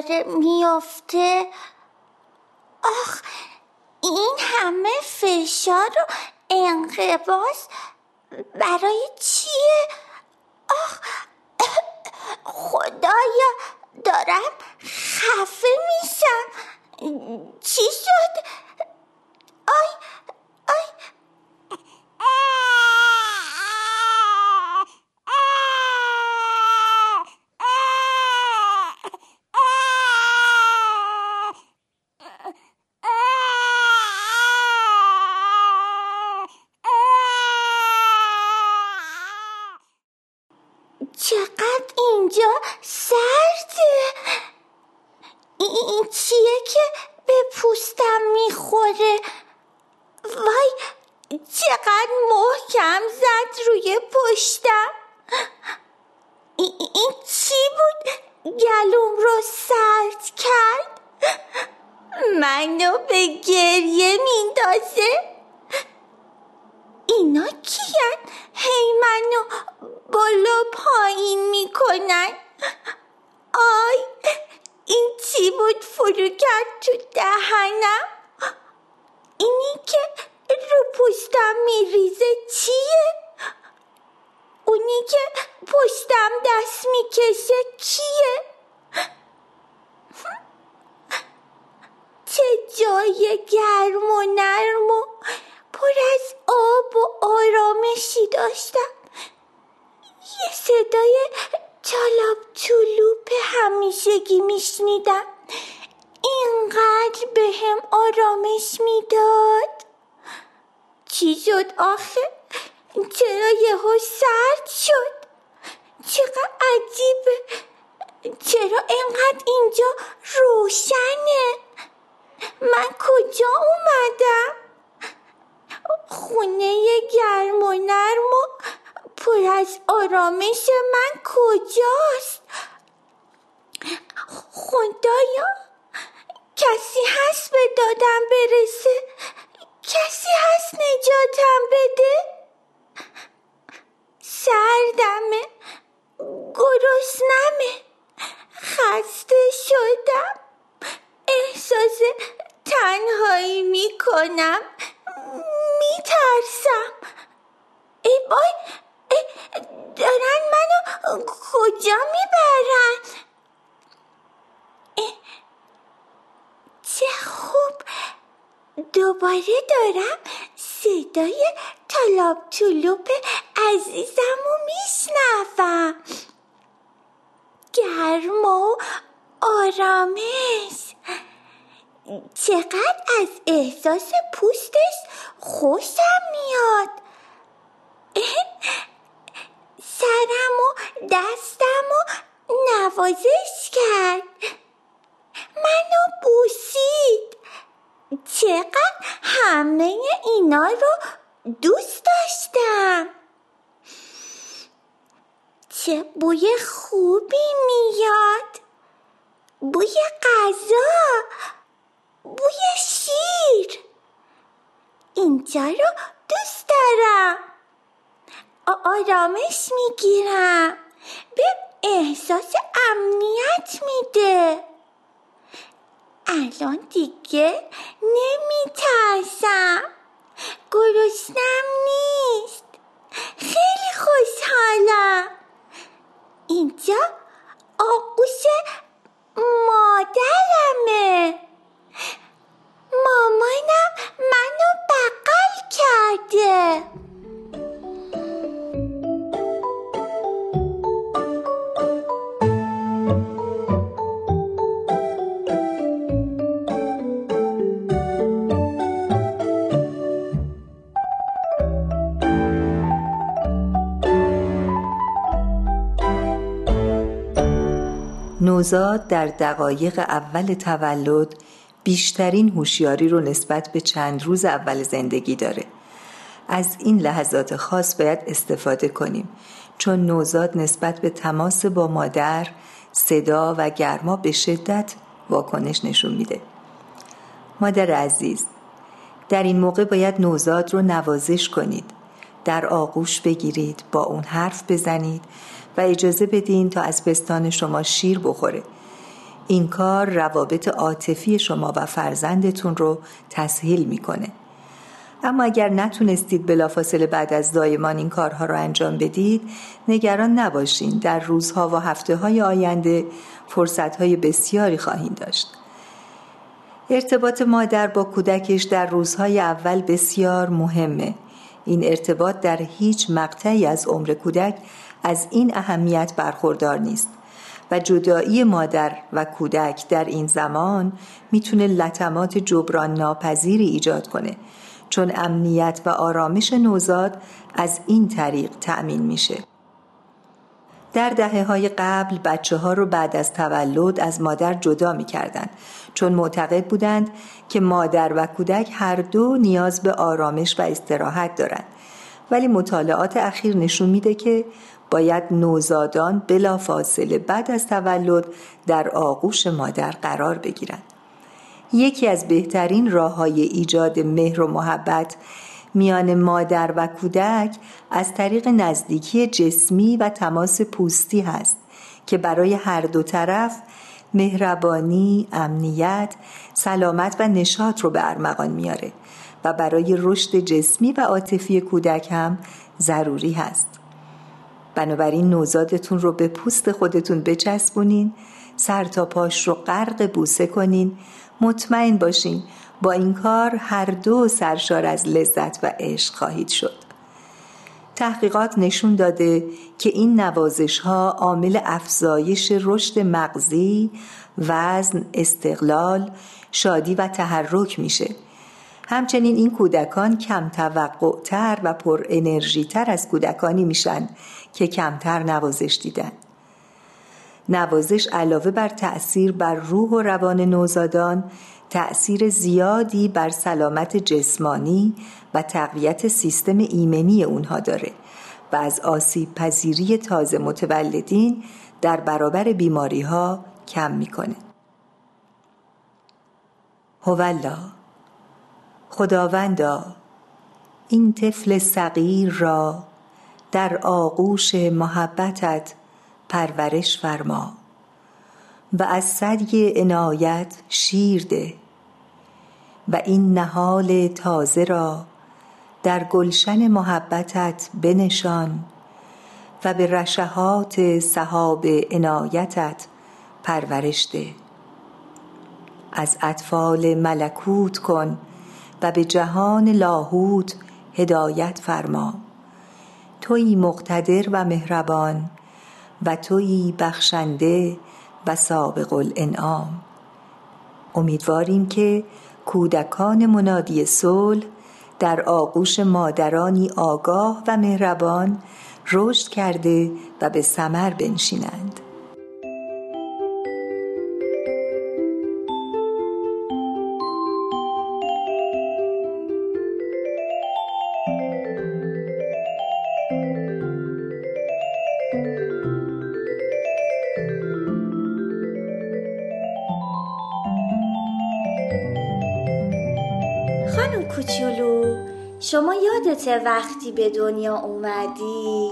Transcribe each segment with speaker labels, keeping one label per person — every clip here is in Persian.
Speaker 1: داره میافته. آخ این همه فشار و انقباس برای چیه؟ آخ خدایا دارم خفه میشم. چی شد؟ آی سرده. این چیه که به پوستم می‌خوره؟ وای چقدر محکم زد روی پشتم. این چی بود؟ گلوم رو سرد کرد. منو به گریه میندازه. اینا کیان؟ هی منو بالا پایین می‌کنن. آی این چی بود فرو کرد تو دهنم اینی که رو پشتم میریزه چیه اونی که پشتم دست می‌کشه کیه چه جای گرم و نرم و پر از آب و آرامشی داشتم یه صدای چالاب چلوپ همیشگی میشنیدم. اینقدر به هم آرامش می‌داد. چی شد آخه؟ چرا یهو سرد شد؟ چقدر عجیبه. چرا اینقدر اینجا روشنه؟ من کجا اومدم؟ خونه گرم و نرم و پر از آرامش من کجاست؟ خدایا کسی هست به دادم برسه؟ کسی هست نجاتم بده؟ سردمه گرسنمه خسته شدم احساس تنهایی می‌کنم میترسم. ای بای دارن منو کجا می‌برن؟ چه خوب. دوباره دارم صدای طلاب طلوب عزیزم و میشنوم. گرم و آرامش. چقدر از احساس پوستش خوشم میاد. سرم و دستم و نوازش کرد. منو بوسید. چقدر همه اینا رو دوست داشتم. چه بوی خوبی میاد. بوی غذا. بوی شیر. اینجا رو دوست دارم. آرامش می‌گیرم. به احساس امنیت میده. الان دیگه نمیترسم. گرسنم نیست. خیلی خوشحالم. اینجا آغوش مادرمه
Speaker 2: نوزاد در دقایق اول تولد بیشترین هوشیاری رو نسبت به چند روز اول زندگی داره. از این لحظات خاص باید استفاده کنیم. چون نوزاد نسبت به تماس با مادر صدا و گرما به شدت واکنش نشون میده. مادر عزیز در این موقع باید نوزاد رو نوازش کنید. در آغوش بگیرید با اون حرف بزنید. و اجازه بدین تا از پستان شما شیر بخوره. این کار روابط عاطفی شما و فرزندتون رو تسهیل می‌کنه. اما اگر نتونستید بلافاصله بعد از دایمان این کارها رو انجام بدید نگران نباشین. در روزها و هفته های آینده فرصت های بسیاری خواهید داشت. ارتباط مادر با کودکش در روزهای اول بسیار مهمه. این ارتباط در هیچ مقطعی از عمر کودک از این اهمیت برخوردار نیست و جدایی مادر و کودک در این زمان می‌تونه لطمات جبران ناپذیری ایجاد کنه چون امنیت و آرامش نوزاد از این طریق تأمین میشه. در دهه های قبل بچه ها رو بعد از تولد از مادر جدا می کردن چون معتقد بودند که مادر و کودک هر دو نیاز به آرامش و استراحت دارند. ولی مطالعات اخیر نشون میده که باید نوزادان بلا فاصله بعد از تولد در آغوش مادر قرار بگیرند. یکی از بهترین راه های ایجاد مهر و محبت میان مادر و کودک از طریق نزدیکی جسمی و تماس پوستی هست که برای هر دو طرف مهربانی، امنیت، سلامت و نشاط رو به ارمغان میاره و برای رشد جسمی و عاطفی کودک هم ضروری هست. بنابراین نوزادتون رو به پوست خودتون بچسبونین سر تا پاش رو غرق بوسه کنین مطمئن باشین با این کار هر دو سرشار از لذت و عشق خواهید شد تحقیقات نشون داده که این نوازش ها عامل افزایش رشد مغزی، وزن، استقلال، شادی و تحرک میشه. همچنین این کودکان کم توقع تر و پر انرژی تر از کودکانی میشن که کمتر نوازش دیدن. نوازش علاوه بر تأثیر بر روح و روان نوزادان تأثیر زیادی بر سلامت جسمانی و تقویت سیستم ایمنی اونها داره و از آسیب پذیری تازه متولدین در برابر بیماری ها کم می‌کنه. هولا خداوندا این طفل صغیر را در آغوش محبتت پرورش فرما و از سدی عنایت شیر ده و این نهال تازه را در گلشن محبتت بنشان و به رشهات صحاب عنایتت پرورش ده. از اطفال ملکوت کن و به جهان لاهوت هدایت فرما. توی مقتدر و مهربان و توی بخشنده و سابق الانعام. امیدواریم که کودکان منادی صلح در آغوش مادرانی آگاه و مهربان رشد کرده و به ثمر بنشینند.
Speaker 1: کوچولو شما یادته وقتی به دنیا اومدی؟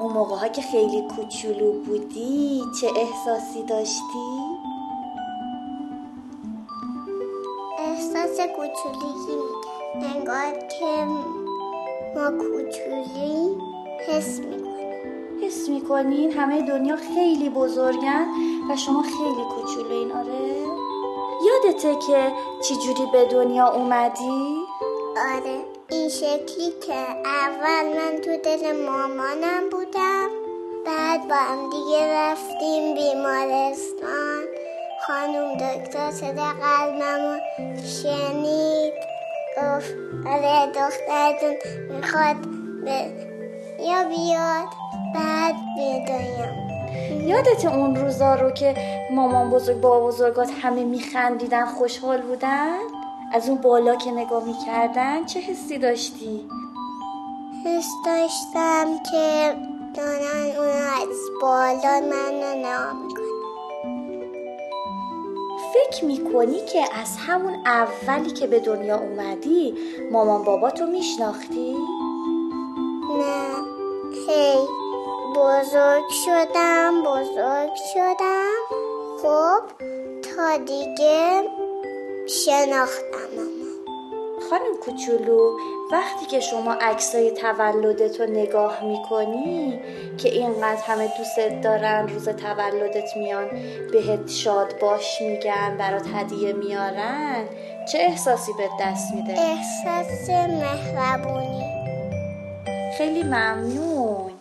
Speaker 1: اون موقع ها که خیلی کوچولو بودی چه احساسی داشتی؟
Speaker 3: احساس کوچولویی انگار که ما کوچولی حس می‌کنیم.
Speaker 1: حس می‌کنین؟ همه دنیا خیلی بزرگن و شما خیلی کوچولوین. آره؟ یادته که چجوری به دنیا اومدی؟
Speaker 3: آره این شکلی که اول من تو دل مامانم بودم بعد با هم دیگه رفتیم بیمارستان خانوم دکتر صدا قلبمو شنید گفت آره دخترتون می‌خواد به یا بیاد بعد به
Speaker 4: یادت اون روزا رو که مامان بزرگ بابا بزرگات همه میخندیدن خوشحال بودن از اون بالا که نگاه می‌کردن چه حسی داشتی؟
Speaker 3: حس داشتم که دارن اون از بالا من نگاه می‌کنن
Speaker 4: فکر می‌کنی که از همون اولی که به دنیا اومدی مامان بابا تو میشناختی؟
Speaker 3: نه هی بزرگ شدم بزرگ شدم. خب تا دیگه شناختم
Speaker 4: خانم کوچولو وقتی که شما عکسای تولدت رو نگاه می‌کنی که اینقدر همه دوستت دارن روز تولدت میان بهت شاد باش میگن برات هدیه میارن چه احساسی به دست میده؟
Speaker 3: احساس مهربونی.
Speaker 4: خیلی ممنون.